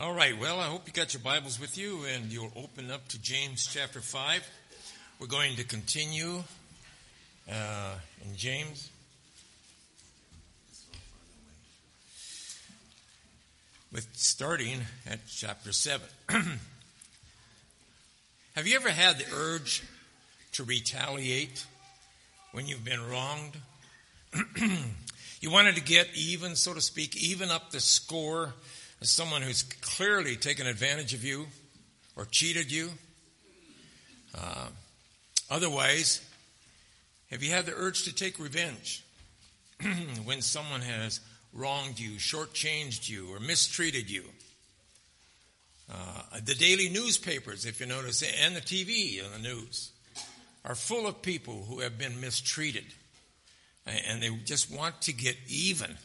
All right, well, I hope you got your Bibles with you and you'll open up to James chapter 5. We're going to continue uh, in James. With starting at chapter 7. Have you ever had the urge to retaliate when you've been wronged? you wanted to get even, so to speak, even up the score as someone who's clearly taken advantage of you or cheated you. Uh, otherwise, have you had the urge to take revenge when someone has wronged you, shortchanged you, or mistreated you? Uh, the daily newspapers, if you notice, and the TV and the news are full of people who have been mistreated and they just want to get even.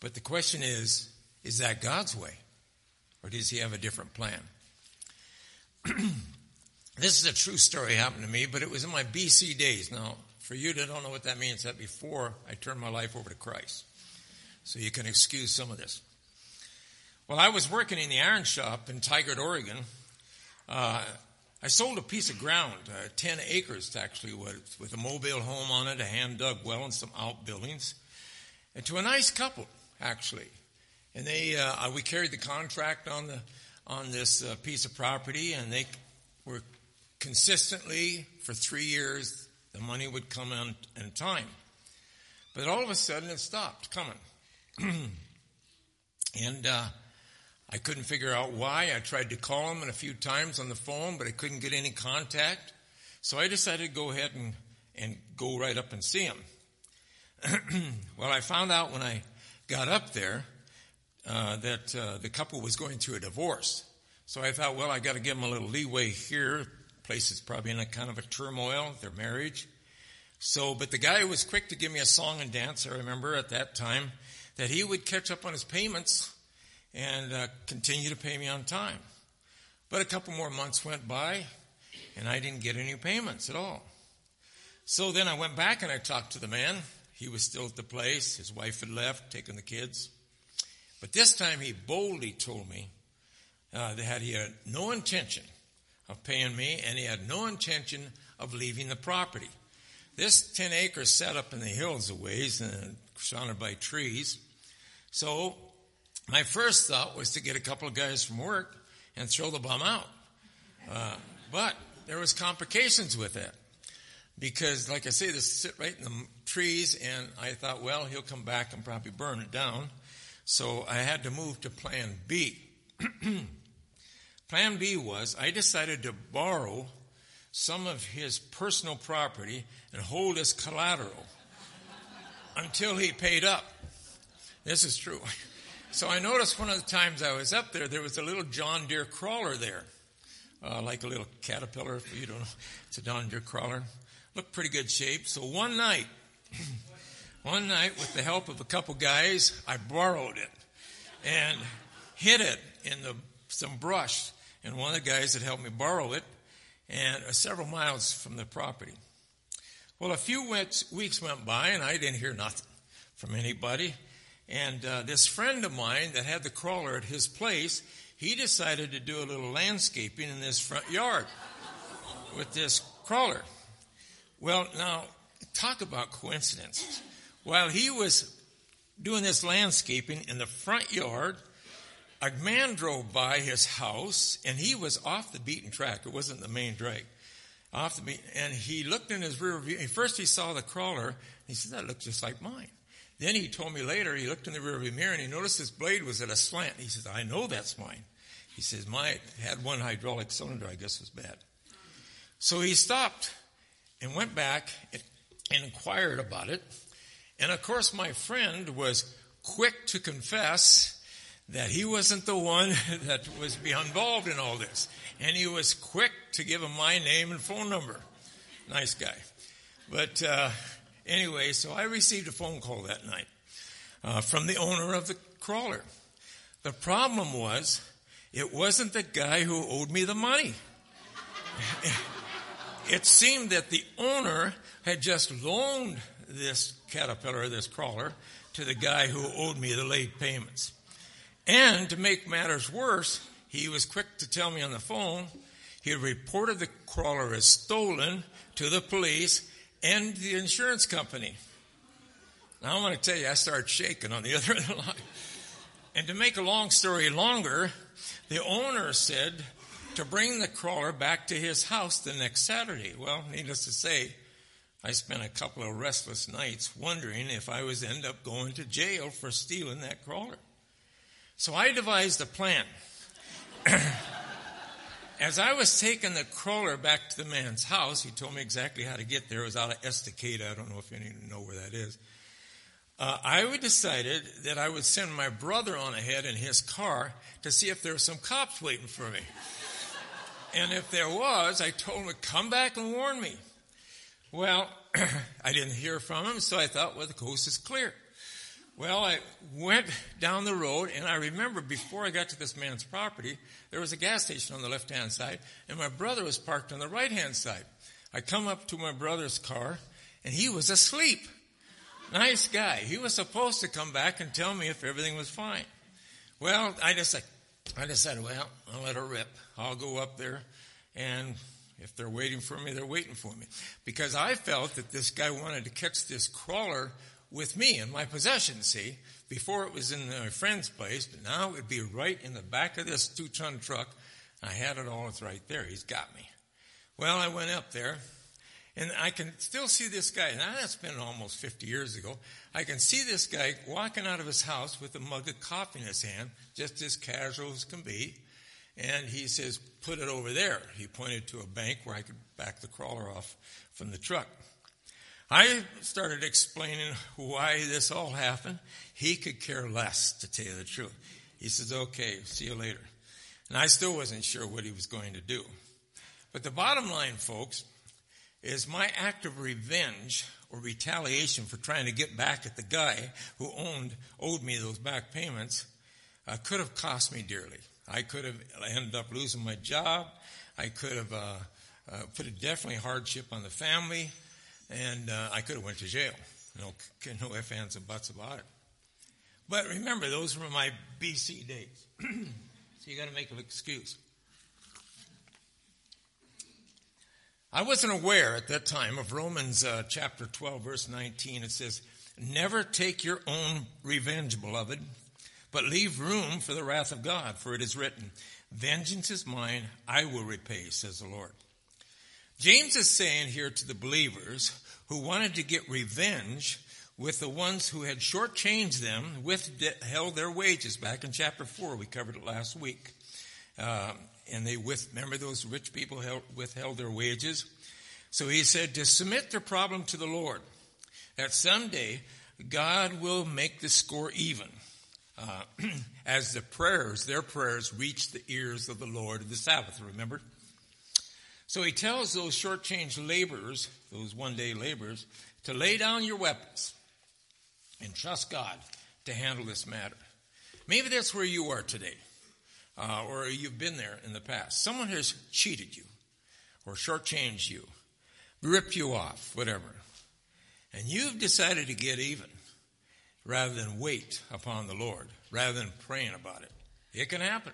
But the question is, is that God's way? Or does he have a different plan? this is a true story happened to me, but it was in my BC days. Now, for you that don't know what that means, that before I turned my life over to Christ. So you can excuse some of this. Well, I was working in the iron shop in Tigard, Oregon. Uh, I sold a piece of ground, uh, 10 acres actually, with, with a mobile home on it, a hand dug well, and some outbuildings, and to a nice couple, actually. And they, uh, we carried the contract on the on this uh, piece of property, and they were consistently for three years. The money would come in in time, but all of a sudden it stopped coming, and uh, I couldn't figure out why. I tried to call them a few times on the phone, but I couldn't get any contact. So I decided to go ahead and and go right up and see them. well, I found out when I got up there uh, that uh, the couple was going through a divorce. So I thought, well, I got to give them a little leeway here. Place is probably in a kind of a turmoil, their marriage. So, but the guy was quick to give me a song and dance. I remember at that time that he would catch up on his payments and uh, continue to pay me on time. But a couple more months went by, and I didn't get any payments at all. So then I went back and I talked to the man. He was still at the place. His wife had left, taken the kids. But this time he boldly told me uh, that he had no intention of paying me and he had no intention of leaving the property. This 10 acres set up in the hills a ways and surrounded by trees. So my first thought was to get a couple of guys from work and throw the bum out. Uh, but there was complications with that because, like I say, this sit right in the trees, and I thought, well, he'll come back and probably burn it down. So I had to move to plan B. plan B was I decided to borrow some of his personal property and hold as collateral until he paid up. This is true. So I noticed one of the times I was up there, there was a little John Deere crawler there, uh, like a little caterpillar. If you don't know, it's a John Deere crawler. Looked pretty good shape. So one night, one night, with the help of a couple guys, I borrowed it and hid it in the, some brush. And one of the guys had helped me borrow it, and uh, several miles from the property. Well, a few weeks went by, and I didn't hear nothing from anybody. And uh, this friend of mine that had the crawler at his place, he decided to do a little landscaping in this front yard with this crawler. Well, now, talk about coincidences. While he was doing this landscaping in the front yard, a man drove by his house and he was off the beaten track. It wasn't the main drag. Off the beat, and he looked in his rear view. First, he saw the crawler. he said, "That looks just like mine." Then he told me later he looked in the rear view mirror and he noticed his blade was at a slant. He says, "I know that's mine." He says, "My had one hydraulic cylinder. I guess was bad." So he stopped and went back and inquired about it. And of course, my friend was quick to confess that he wasn't the one that was involved in all this. And he was quick to give him my name and phone number. Nice guy. But uh, anyway, so I received a phone call that night uh, from the owner of the crawler. The problem was, it wasn't the guy who owed me the money. it seemed that the owner had just loaned this caterpillar, this crawler, to the guy who owed me the late payments. And to make matters worse, he was quick to tell me on the phone he reported the crawler as stolen to the police and the insurance company. Now, I want to tell you, I started shaking on the other end of the line. And to make a long story longer, the owner said to bring the crawler back to his house the next Saturday. Well, needless to say, I spent a couple of restless nights wondering if I was end up going to jail for stealing that crawler. So I devised a plan. As I was taking the crawler back to the man's house, he told me exactly how to get there. It was out of Estacada. I don't know if any of you know where that is. Uh, I decided that I would send my brother on ahead in his car to see if there were some cops waiting for me. and if there was, I told him to come back and warn me. Well, I didn't hear from him, so I thought, well, the coast is clear. Well, I went down the road, and I remember before I got to this man's property, there was a gas station on the left hand side, and my brother was parked on the right hand side. I come up to my brother's car, and he was asleep. Nice guy. He was supposed to come back and tell me if everything was fine. Well, I just I decided, well, I'll let her rip. I'll go up there, and if they're waiting for me, they're waiting for me. Because I felt that this guy wanted to catch this crawler with me in my possession, see? Before it was in my friend's place, but now it would be right in the back of this two ton truck. I had it all, it's right there. He's got me. Well, I went up there, and I can still see this guy. Now that's been almost 50 years ago. I can see this guy walking out of his house with a mug of coffee in his hand, just as casual as can be. And he says, put it over there. He pointed to a bank where I could back the crawler off from the truck. I started explaining why this all happened. He could care less, to tell you the truth. He says, okay, see you later. And I still wasn't sure what he was going to do. But the bottom line, folks, is my act of revenge or retaliation for trying to get back at the guy who owned, owed me those back payments uh, could have cost me dearly. I could have ended up losing my job. I could have uh, uh, put a definitely hardship on the family, and uh, I could have went to jail. No, no ifs, ands, and buts about it. But remember, those were my BC days. so you got to make an excuse. I wasn't aware at that time of Romans uh, chapter 12, verse 19. It says, Never take your own revenge, beloved, but leave room for the wrath of God, for it is written, Vengeance is mine, I will repay, says the Lord. James is saying here to the believers who wanted to get revenge with the ones who had shortchanged them, withheld their wages. Back in chapter 4, we covered it last week. Uh, and they with, remember those rich people held, withheld their wages. So he said to submit their problem to the Lord, that someday God will make the score even uh, as the prayers, their prayers, reach the ears of the Lord of the Sabaoth, remember? So he tells those shortchanged laborers, those one day laborers, to lay down your weapons and trust God to handle this matter. Maybe that's where you are today, uh, or you've been there in the past. Someone has cheated you, or shortchanged you, ripped you off, whatever. And you've decided to get even rather than wait upon the Lord, rather than praying about it. It can happen.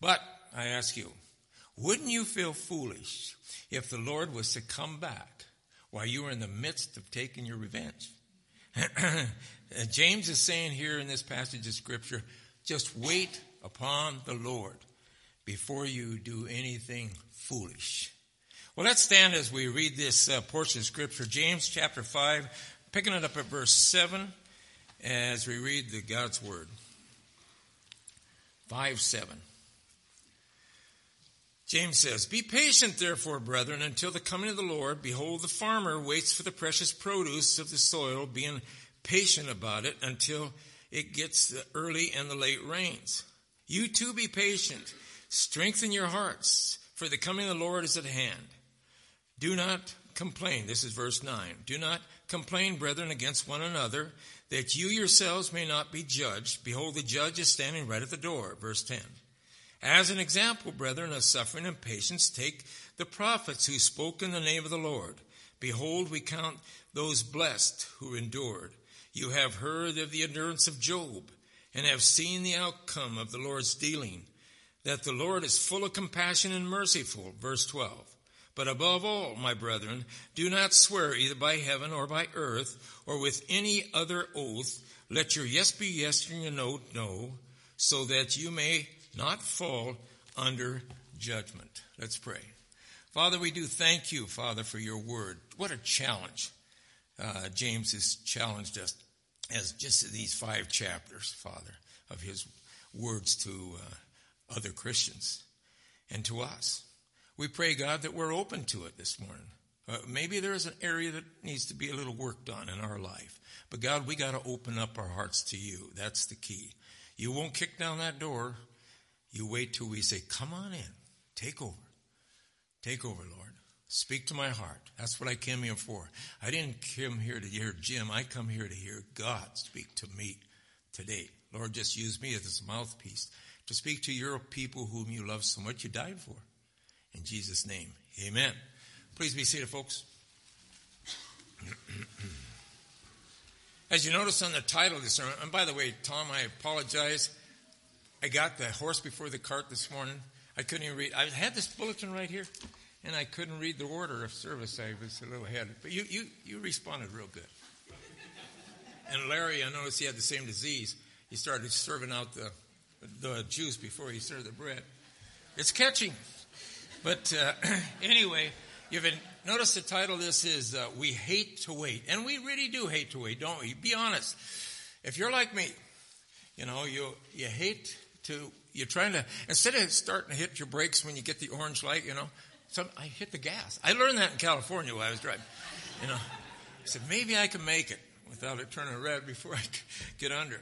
But I ask you, wouldn't you feel foolish if the Lord was to come back while you were in the midst of taking your revenge? James is saying here in this passage of Scripture, just wait upon the Lord before you do anything foolish. Well, let's stand as we read this uh, portion of Scripture. James chapter 5, picking it up at verse 7 as we read the God's Word. 5 7. James says, Be patient, therefore, brethren, until the coming of the Lord. Behold, the farmer waits for the precious produce of the soil, being patient about it until it gets the early and the late rains. You too be patient. Strengthen your hearts, for the coming of the Lord is at hand. Do not complain. This is verse 9. Do not complain, brethren, against one another that you yourselves may not be judged. Behold, the judge is standing right at the door. Verse 10. As an example, brethren, of suffering and patience, take the prophets who spoke in the name of the Lord. Behold, we count those blessed who endured. You have heard of the endurance of Job and have seen the outcome of the Lord's dealing, that the Lord is full of compassion and merciful. Verse 12. But above all, my brethren, do not swear either by heaven or by earth or with any other oath. Let your yes be yes and your no, no, so that you may not fall under judgment. Let's pray. Father, we do thank you, Father, for your word. What a challenge. Uh, James has challenged us as just these five chapters, Father, of his words to uh, other Christians and to us. We pray, God, that we're open to it this morning. Uh, maybe there is an area that needs to be a little work done in our life. But God, we got to open up our hearts to you. That's the key. You won't kick down that door. You wait till we say, come on in. Take over. Take over, Lord. Speak to my heart. That's what I came here for. I didn't come here to hear Jim. I come here to hear God speak to me today. Lord, just use me as his mouthpiece to speak to your people whom you love so much you died for. In Jesus' name, amen. Please be seated, folks. As you notice on the title of the sermon, and by the way, Tom, I apologize. I got the horse before the cart this morning. I couldn't even read. I had this bulletin right here and I couldn't read the order of service. I was a little ahead. But you, you, you responded real good. And Larry, I noticed he had the same disease. He started serving out the, the juice before he served the bread. It's catching. But uh, anyway, you've been, notice the title of this is uh, We Hate to Wait. And we really do hate to wait, don't we? Be honest. If you're like me, you know, you, you hate to, you're trying to, instead of starting to hit your brakes when you get the orange light, you know, I hit the gas. I learned that in California while I was driving. You know, I said, maybe I can make it without it turning red before I get under.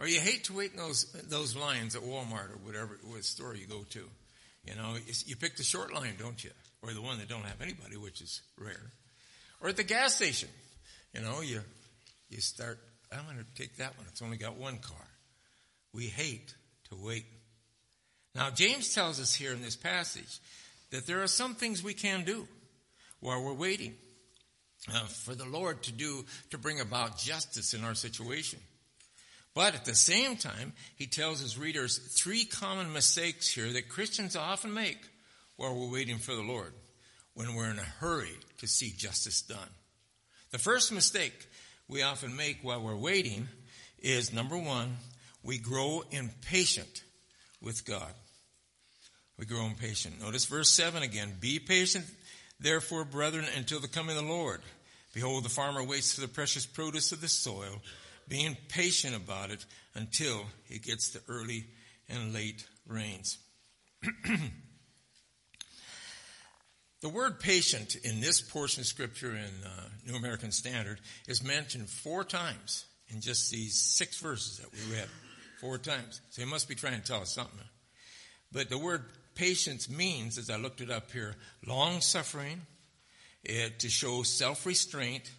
Or you hate to wait in those, those lines at Walmart or whatever what store you go to. You know, you pick the short line, don't you? Or the one that don't have anybody, which is rare. Or at the gas station, you know, you, you start, I'm going to take that one. It's only got one car. We hate to wait. Now, James tells us here in this passage that there are some things we can do while we're waiting uh, for the Lord to do, to bring about justice in our situation. But at the same time, he tells his readers three common mistakes here that Christians often make while we're waiting for the Lord when we're in a hurry to see justice done. The first mistake we often make while we're waiting is number one, we grow impatient with God we grow impatient. Notice verse 7 again. Be patient, therefore, brethren, until the coming of the Lord. Behold, the farmer waits for the precious produce of the soil, being patient about it until he gets the early and late rains. the word patient in this portion of scripture in uh, New American Standard is mentioned four times in just these six verses that we read. Four times. So he must be trying to tell us something. But the word patience means, as I looked it up here, long suffering, to show self restraint,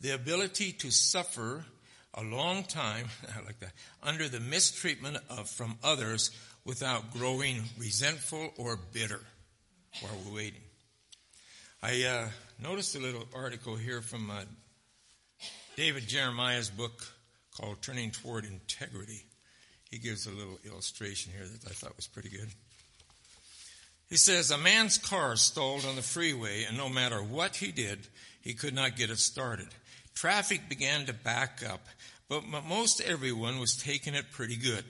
the ability to suffer a long time, like that, under the mistreatment of from others without growing resentful or bitter while we're waiting. I uh, noticed a little article here from uh, David Jeremiah's book called Turning Toward Integrity. He gives a little illustration here that I thought was pretty good. He says, A man's car stalled on the freeway, and no matter what he did, he could not get it started. Traffic began to back up, but most everyone was taking it pretty good.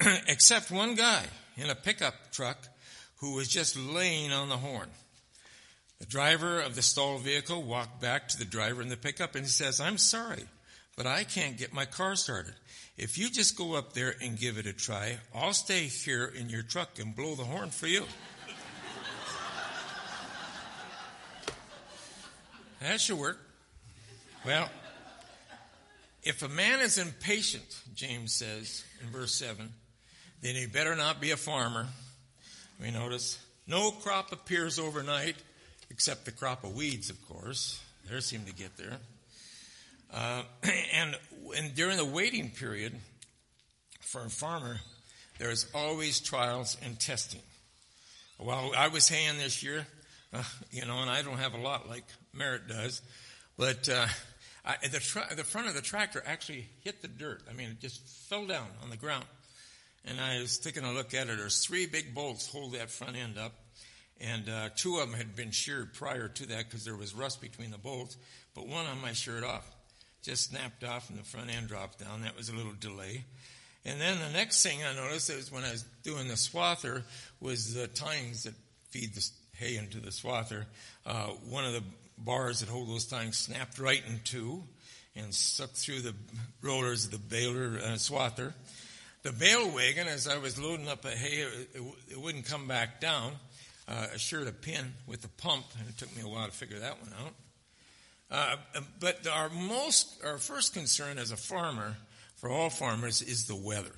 Except one guy in a pickup truck who was just laying on the horn. The driver of the stalled vehicle walked back to the driver in the pickup and he says, I'm sorry, but I can't get my car started. If you just go up there and give it a try, I'll stay here in your truck and blow the horn for you. that should work. Well, if a man is impatient, James says in verse 7, then he better not be a farmer. We notice no crop appears overnight, except the crop of weeds, of course. They seem to get there. Uh, and, and during the waiting period for a farmer, there's always trials and testing. While I was haying this year, uh, you know, and I don't have a lot like Merritt does, but uh, I, the, tra- the front of the tractor actually hit the dirt. I mean, it just fell down on the ground. And I was taking a look at it. There's three big bolts hold that front end up. And uh, two of them had been sheared prior to that because there was rust between the bolts. But one of them I sheared off. Just snapped off and the front end dropped down. That was a little delay. And then the next thing I noticed is when I was doing the swather was the tines that feed the hay into the swather. Uh, one of the bars that hold those things snapped right in two and sucked through the rollers of the baler uh, swather. The bale wagon, as I was loading up a hay, it, it, it wouldn't come back down. Uh, I sheared a pin with the pump, and it took me a while to figure that one out. Uh, but our most, our first concern as a farmer, for all farmers, is the weather.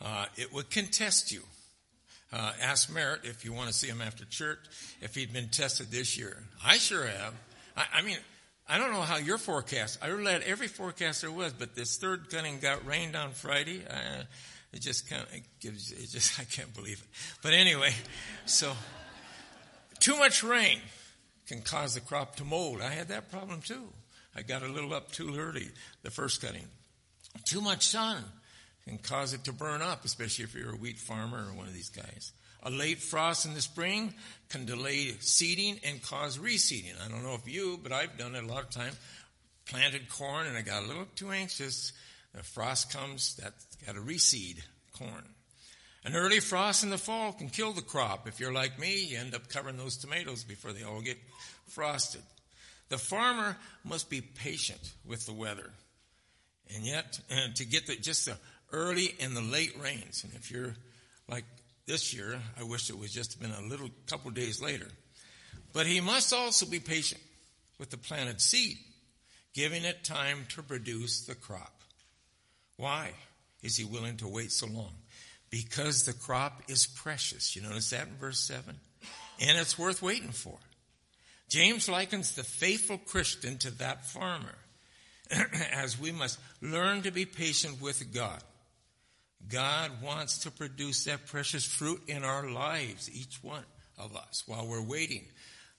Uh, it would contest you. Uh, ask Merritt if you want to see him after church if he'd been tested this year. I sure have. I, I mean, I don't know how your forecast. I read every forecast there was, but this third cutting got rained on Friday. Uh, it just kind of gives. It just I can't believe it. But anyway, so too much rain can cause the crop to mold. I had that problem too. I got a little up too early the first cutting. Too much sun can cause it to burn up, especially if you're a wheat farmer or one of these guys. A late frost in the spring can delay seeding and cause reseeding. I don't know if you, but I've done it a lot of time. Planted corn and I got a little too anxious. The frost comes, that's got to reseed corn. An early frost in the fall can kill the crop. If you're like me, you end up covering those tomatoes before they all get frosted. The farmer must be patient with the weather. And yet, and to get the, just the early and the late rains. And if you're like this year, I wish it was just been a little couple days later. But he must also be patient with the planted seed, giving it time to produce the crop. Why is he willing to wait so long? Because the crop is precious. You notice that in verse 7? And it's worth waiting for. James likens the faithful Christian to that farmer, as we must learn to be patient with God. God wants to produce that precious fruit in our lives, each one of us, while we're waiting.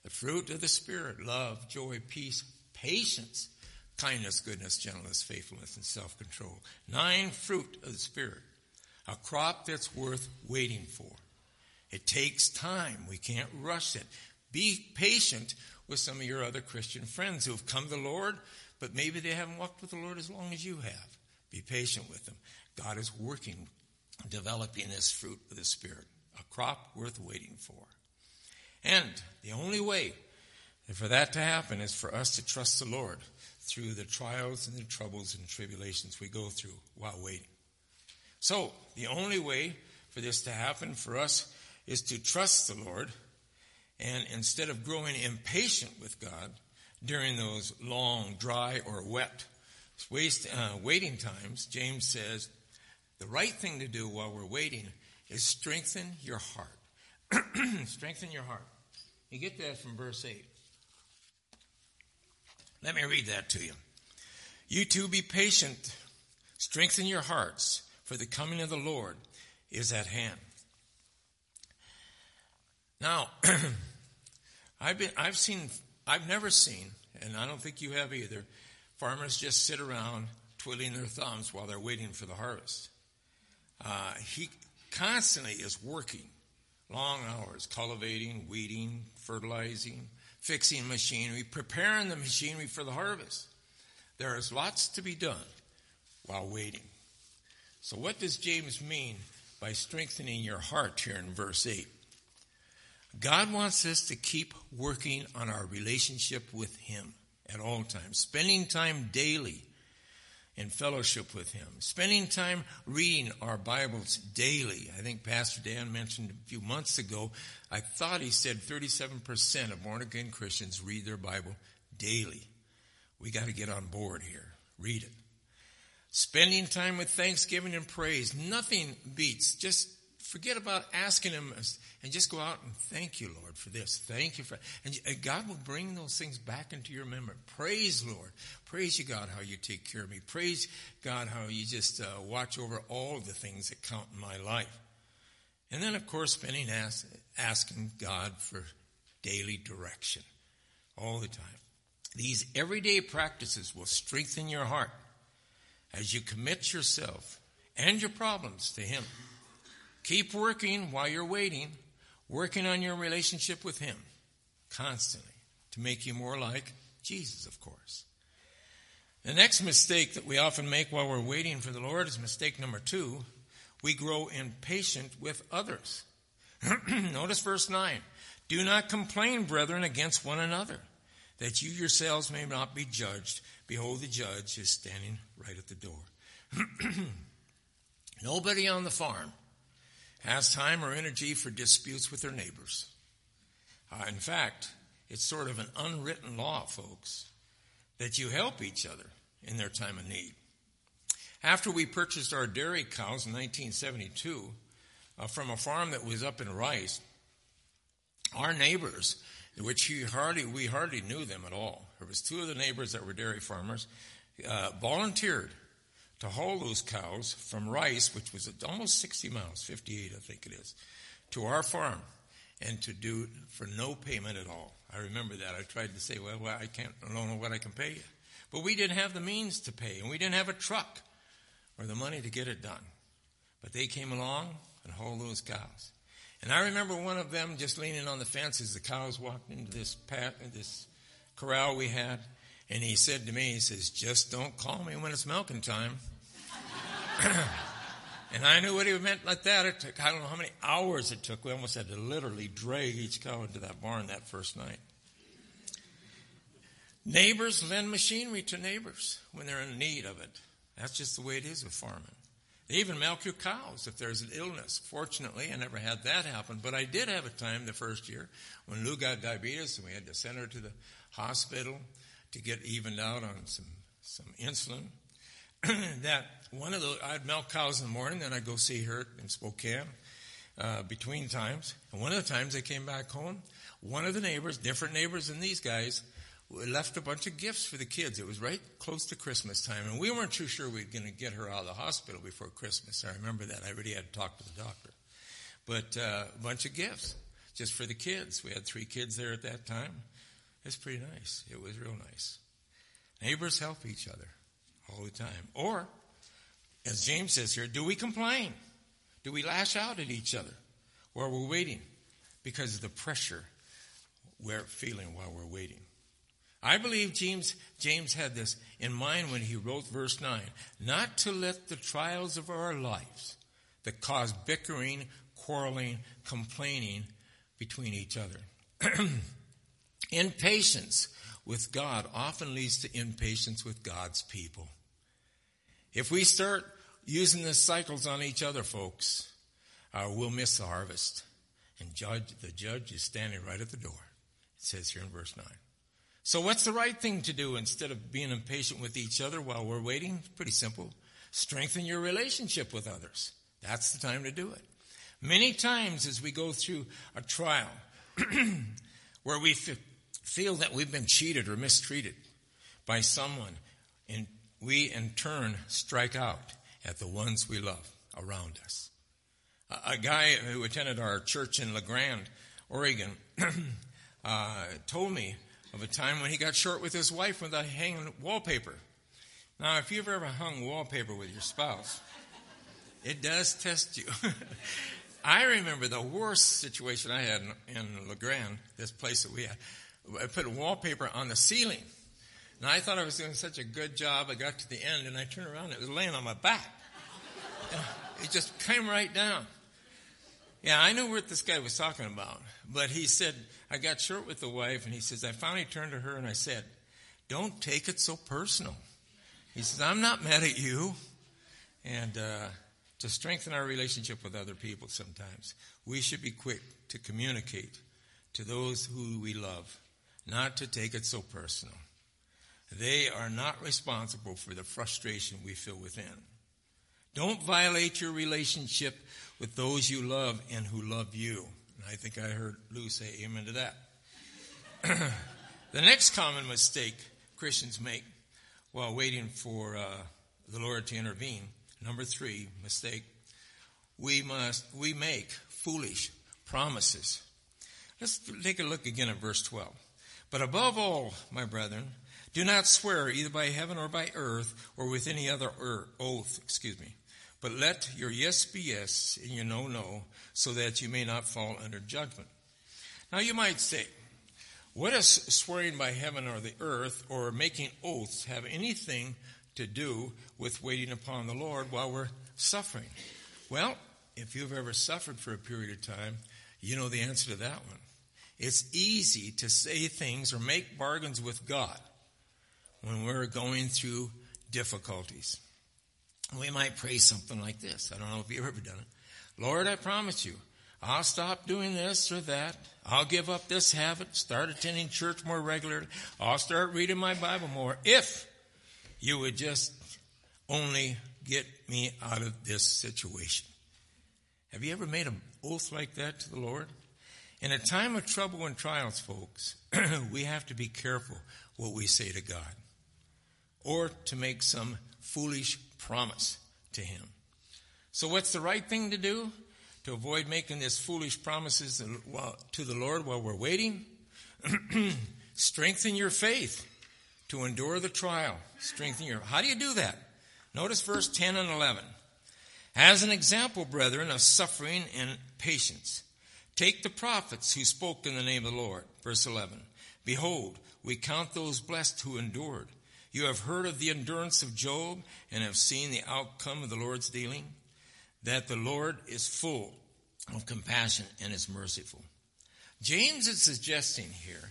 The fruit of the Spirit love, joy, peace, patience, kindness, goodness, gentleness, faithfulness, and self control. Nine fruit of the Spirit. A crop that's worth waiting for. It takes time. We can't rush it. Be patient with some of your other Christian friends who have come to the Lord, but maybe they haven't walked with the Lord as long as you have. Be patient with them. God is working, developing this fruit of the Spirit, a crop worth waiting for. And the only way for that to happen is for us to trust the Lord through the trials and the troubles and tribulations we go through while waiting. So, the only way for this to happen for us is to trust the Lord, and instead of growing impatient with God during those long, dry, or wet waste, uh, waiting times, James says, the right thing to do while we're waiting is strengthen your heart. strengthen your heart. You get that from verse 8. Let me read that to you. You too be patient. Strengthen your hearts, for the coming of the Lord is at hand. Now, I've been, I've seen, I've never seen, and I don't think you have either, farmers just sit around twiddling their thumbs while they're waiting for the harvest. Uh, he constantly is working long hours, cultivating, weeding, fertilizing, fixing machinery, preparing the machinery for the harvest. There is lots to be done while waiting. So, what does James mean by strengthening your heart here in verse 8? God wants us to keep working on our relationship with Him at all times, spending time daily in fellowship with Him, spending time reading our Bibles daily. I think Pastor Dan mentioned a few months ago, I thought he said 37% of born again Christians read their Bible daily. We got to get on board here. Read it. Spending time with thanksgiving and praise. Nothing beats just forget about asking Him and just go out and thank you, Lord, for this. Thank you for, and God will bring those things back into your memory. Praise, Lord. Praise you, God, how you take care of me. Praise God, how you just uh, watch over all the things that count in my life. And then, of course, spending ask, asking God for daily direction all the time. These everyday practices will strengthen your heart as you commit yourself and your problems to Him. Keep working while you're waiting, working on your relationship with Him constantly to make you more like Jesus, of course. The next mistake that we often make while we're waiting for the Lord is mistake number two. We grow impatient with others. Notice verse 9. Do not complain, brethren, against one another, that you yourselves may not be judged. Behold, the judge is standing right at the door. Nobody on the farm has time or energy for disputes with their neighbors. Uh, in fact, it's sort of an unwritten law, folks, that you help each other in their time of need. After we purchased our dairy cows in 1972 uh, from a farm that was up in Rice, our neighbors, which hardly, we hardly knew them at all, there was two of the neighbors that were dairy farmers, uh, volunteered to haul those cows from Rice, which was almost 60 miles, 58 I think it is, to our farm and to do it for no payment at all. I remember that. I tried to say, well, well I can't, I don't know what I can pay you. But we didn't have the means to pay, and we didn't have a truck or the money to get it done. But they came along and hauled those cows. And I remember one of them just leaning on the fence as the cows walked into this this corral we had, and he said to me, he says, "Just don't call me when it's milking time." and I knew what he meant like that. It took I don't know how many hours it took. We almost had to literally drag each cow into that barn that first night. Neighbors lend machinery to neighbors when they're in need of it. That's just the way it is with farming. They even milk your cows if there's an illness. Fortunately, I never had that happen, but I did have a time the first year when Lou got diabetes and we had to send her to the hospital to get evened out on some, some insulin. that one of the, I'd milk cows in the morning, then I'd go see her in Spokane uh, between times. And one of the times I came back home, one of the neighbors, different neighbors than these guys, left a bunch of gifts for the kids. It was right close to Christmas time, and we weren't too sure we were going to get her out of the hospital before Christmas. I remember that. I already had to talk to the doctor. But uh, a bunch of gifts just for the kids. We had three kids there at that time. It's pretty nice. It was real nice. Neighbors help each other all the time. Or, as James says here, do we complain? Do we lash out at each other while we're waiting because of the pressure we're feeling while we're waiting? I believe James, James had this in mind when he wrote verse 9 not to let the trials of our lives that cause bickering, quarreling, complaining between each other. impatience with God often leads to impatience with God's people. If we start using the cycles on each other, folks, uh, we'll miss the harvest. And judge, the judge is standing right at the door. It says here in verse 9. So, what's the right thing to do instead of being impatient with each other while we're waiting? Pretty simple. Strengthen your relationship with others. That's the time to do it. Many times, as we go through a trial where we feel that we've been cheated or mistreated by someone, and we in turn strike out at the ones we love around us. A, a guy who attended our church in La Grande, Oregon, uh, told me of a time when he got short with his wife without hanging wallpaper. Now, if you've ever hung wallpaper with your spouse, it does test you. I remember the worst situation I had in, in La Grande, this place that we had. I put wallpaper on the ceiling. And I thought I was doing such a good job. I got to the end and I turned around and it was laying on my back. it just came right down. Yeah, I knew what this guy was talking about. But he said, I got short with the wife, and he says, I finally turned to her and I said, Don't take it so personal. He says, I'm not mad at you. And uh, to strengthen our relationship with other people sometimes, we should be quick to communicate to those who we love, not to take it so personal. They are not responsible for the frustration we feel within. Don't violate your relationship with those you love and who love you. And I think I heard Lou say amen to that. the next common mistake Christians make while waiting for uh, the Lord to intervene, number three mistake, we must we make foolish promises. Let's take a look again at verse 12. But above all, my brethren, do not swear either by heaven or by earth or with any other oath, excuse me. But let your yes be yes and your no no, so that you may not fall under judgment. Now you might say, what does swearing by heaven or the earth or making oaths have anything to do with waiting upon the Lord while we're suffering? Well, if you've ever suffered for a period of time, you know the answer to that one. It's easy to say things or make bargains with God when we're going through difficulties. We might pray something like this. I don't know if you've ever done it. Lord, I promise you, I'll stop doing this or that. I'll give up this habit, start attending church more regularly. I'll start reading my Bible more if you would just only get me out of this situation. Have you ever made an oath like that to the Lord? In a time of trouble and trials, folks, we have to be careful what we say to God or to make some foolish promise to Him. So, what's the right thing to do to avoid making these foolish promises to the Lord while we're waiting? Strengthen your faith to endure the trial. Strengthen your. How do you do that? Notice verse 10 and 11. As an example, brethren, of suffering and patience Take the prophets who spoke in the name of the Lord. Verse 11. Behold, we count those blessed who endured. You have heard of the endurance of Job and have seen the outcome of the Lord's dealing, that the Lord is full of compassion and is merciful. James is suggesting here,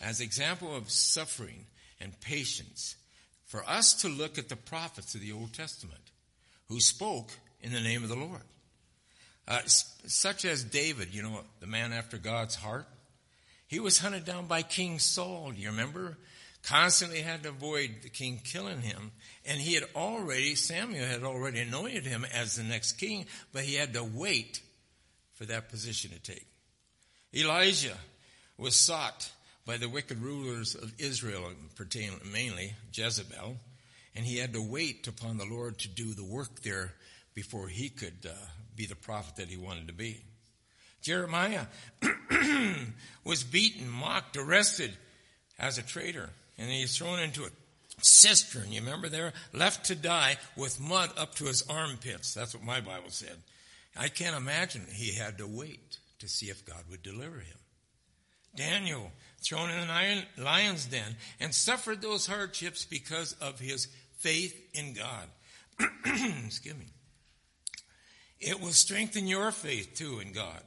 as example of suffering and patience, for us to look at the prophets of the Old Testament who spoke in the name of the Lord. Uh, such as David, you know, the man after God's heart. He was hunted down by King Saul, do you remember? Constantly had to avoid the king killing him. And he had already, Samuel had already anointed him as the next king, but he had to wait for that position to take. Elijah was sought by the wicked rulers of Israel, mainly Jezebel, and he had to wait upon the Lord to do the work there before he could uh, be the prophet that he wanted to be. Jeremiah was beaten, mocked, arrested as a traitor, and he's thrown into a cistern. You remember there? Left to die with mud up to his armpits. That's what my Bible said. I can't imagine he had to wait to see if God would deliver him. Daniel, thrown in the lion's den, and suffered those hardships because of his faith in God. Excuse me. It will strengthen your faith too in God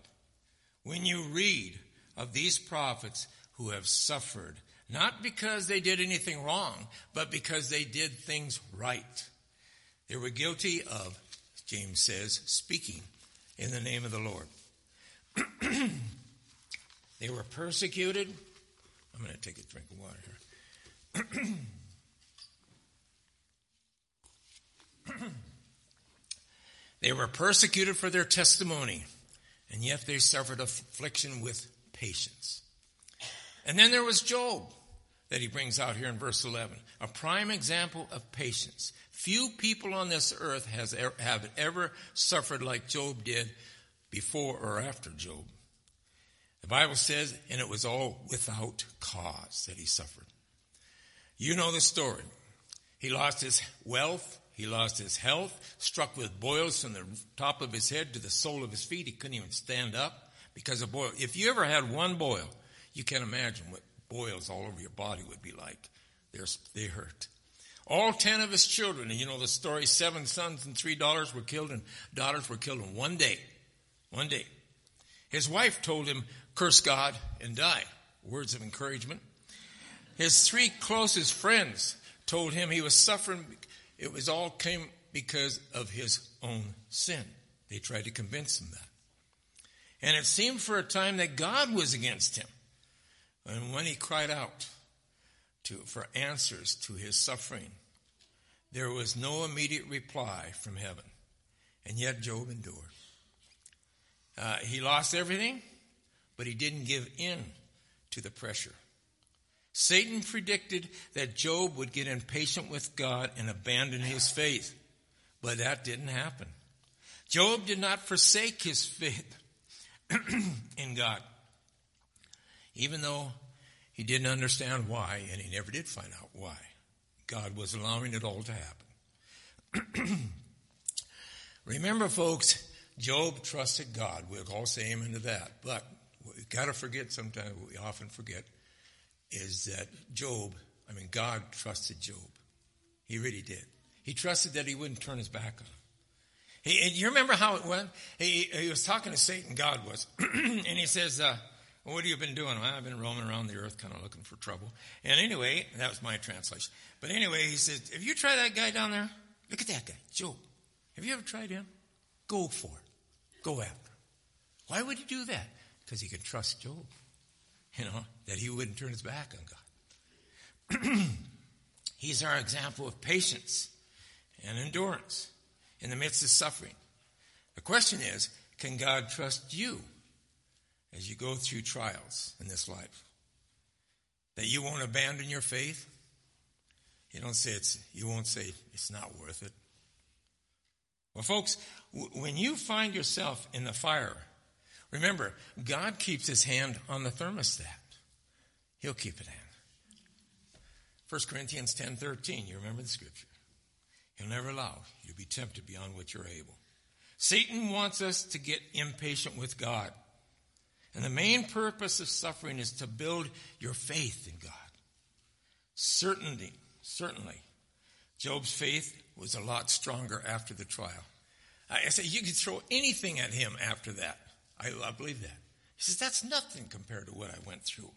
when you read of these prophets who have suffered, not because they did anything wrong, but because they did things right. They were guilty of, James says, speaking in the name of the Lord. they were persecuted. I'm going to take a drink of water here. They were persecuted for their testimony, and yet they suffered affliction with patience. And then there was Job that he brings out here in verse 11, a prime example of patience. Few people on this earth has, have ever suffered like Job did before or after Job. The Bible says, and it was all without cause that he suffered. You know the story. He lost his wealth, he lost his health, struck with boils from the top of his head to the sole of his feet. He couldn't even stand up because of boil. If you ever had one boil, you can't imagine what boils all over your body would be like. They're, they hurt. All ten of his children, and you know the story, seven sons and three daughters were killed, and daughters were killed in one day. One day. His wife told him, curse God and die. Words of encouragement. His three closest friends told him he was suffering it was all came because of his own sin. They tried to convince him that. And it seemed for a time that God was against him. And when he cried out to, for answers to his suffering, there was no immediate reply from heaven. And yet Job endured. Uh, he lost everything, but he didn't give in to the pressure. Satan predicted that Job would get impatient with God and abandon his faith, but that didn't happen. Job did not forsake his faith in God, even though He didn't understand why, and he never did find out why. God was allowing it all to happen. Remember, folks, Job trusted God. We'll all say amen to that. But we've got to forget sometimes, we often forget, is that Job, I mean, God trusted Job. He really did. He trusted that he wouldn't turn his back on him. He, you remember how it went? He, he was talking to Satan, God was, and he says, uh, well, what have you been doing? Well, I've been roaming around the earth kind of looking for trouble. And anyway, that was my translation. But anyway, he says, have you tried that guy down there? Look at that guy, Job. Have you ever tried him? Go for it. Go after him. Why would he do that? Because he could trust Job. You know, that he wouldn't turn his back on God. He's our example of patience and endurance in the midst of suffering. The question is, can God trust you as you go through trials in this life? That you won't abandon your faith? You don't say it's, you won't say it's not worth it. Well, folks, when you find yourself in the fire, remember, God keeps his hand on the thermostat. He'll keep it in. 1 Corinthians 10 13, you remember the scripture. He'll never allow you to be tempted beyond what you're able. Satan wants us to get impatient with God. And the main purpose of suffering is to build your faith in God. Certainly, certainly, Job's faith was a lot stronger after the trial. I say you could throw anything at him after that. I, I believe that. He says that's nothing compared to what I went through.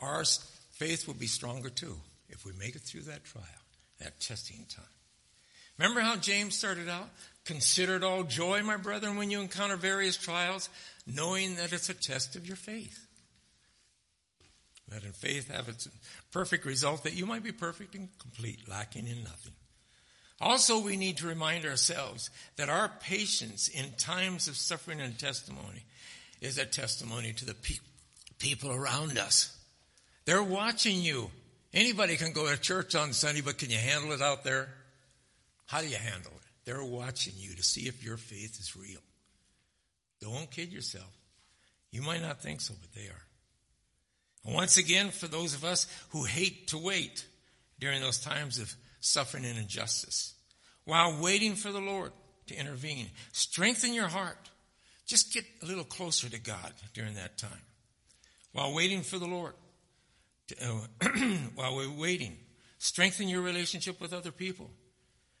Our faith will be stronger too if we make it through that trial, that testing time. Remember how James started out? Consider it all joy, my brethren, when you encounter various trials, knowing that it's a test of your faith. Let in faith have its perfect result that you might be perfect and complete, lacking in nothing. Also, we need to remind ourselves that our patience in times of suffering and testimony is a testimony to the pe- people around us. They're watching you. Anybody can go to church on Sunday, but can you handle it out there? How do you handle it? They're watching you to see if your faith is real. Don't kid yourself. You might not think so, but they are. And once again, for those of us who hate to wait during those times of suffering and injustice, while waiting for the Lord to intervene, strengthen your heart. Just get a little closer to God during that time. While waiting for the Lord, to, uh, while we're waiting, strengthen your relationship with other people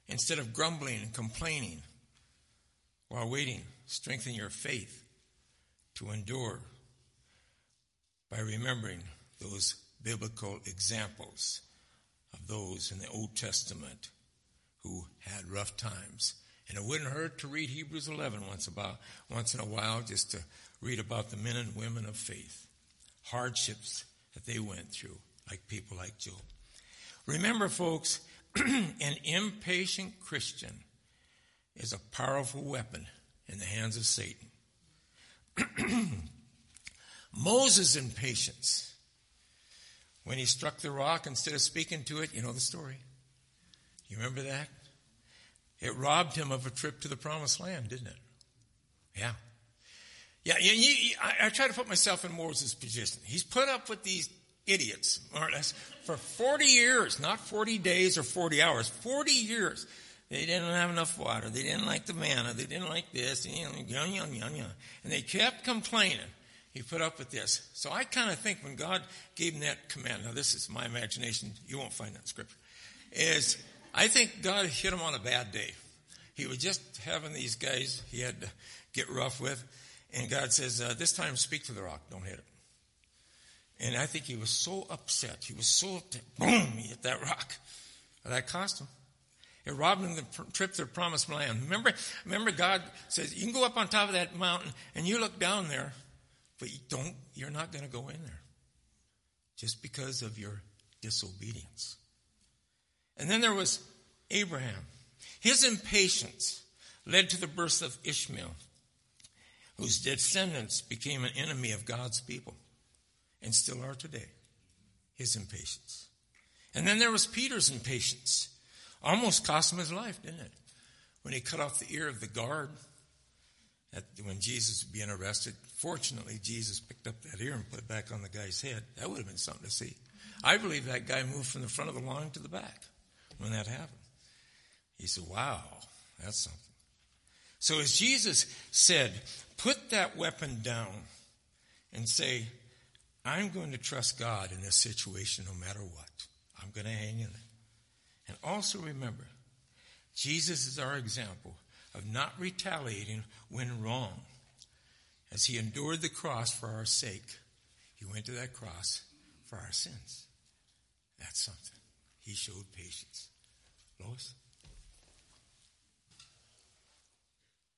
instead of grumbling and complaining. While waiting, strengthen your faith to endure by remembering those biblical examples of those in the Old Testament who had rough times. And it wouldn't hurt to read Hebrews 11 once about once in a while just to read about the men and women of faith, hardships that they went through, like people like Job. Remember, folks, an impatient Christian is a powerful weapon in the hands of Satan. Moses' impatience when he struck the rock, instead of speaking to it, you know the story. You remember that? It robbed him of a trip to the promised land, didn't it? Yeah. Yeah, you, you, I, I try to put myself in Moses' position. He's put up with these idiots, more or less, for 40 years, not 40 days or 40 hours, 40 years. They didn't have enough water. They didn't like the manna. They didn't like this. And they kept complaining he put up with this. So I kind of think when God gave him that command, now this is my imagination, you won't find that in scripture, is I think God hit him on a bad day. He was just having these guys he had to get rough with, and God says, uh, This time speak to the rock, don't hit it. And I think he was so upset. He was so upset. Boom, he hit that rock. that cost him. It robbed him the trip to the promised land. Remember, remember God says, you can go up on top of that mountain and you look down there but you don't, you're not going to go in there just because of your disobedience. And then there was Abraham. His impatience led to the birth of Ishmael, whose descendants became an enemy of God's people and still are today. His impatience. And then there was Peter's impatience. Almost cost him his life, didn't it? When he cut off the ear of the guard at, when Jesus was being arrested. Fortunately, Jesus picked up that ear and put it back on the guy's head. That would have been something to see. I believe that guy moved from the front of the line to the back when that happened. He said, Wow, that's something. So as Jesus said, put that weapon down and say, I'm going to trust God in this situation no matter what. I'm going to hang in it. And also remember, Jesus is our example of not retaliating when wrong. As he endured the cross for our sake, he went to that cross for our sins. That's something. He showed patience. Lois?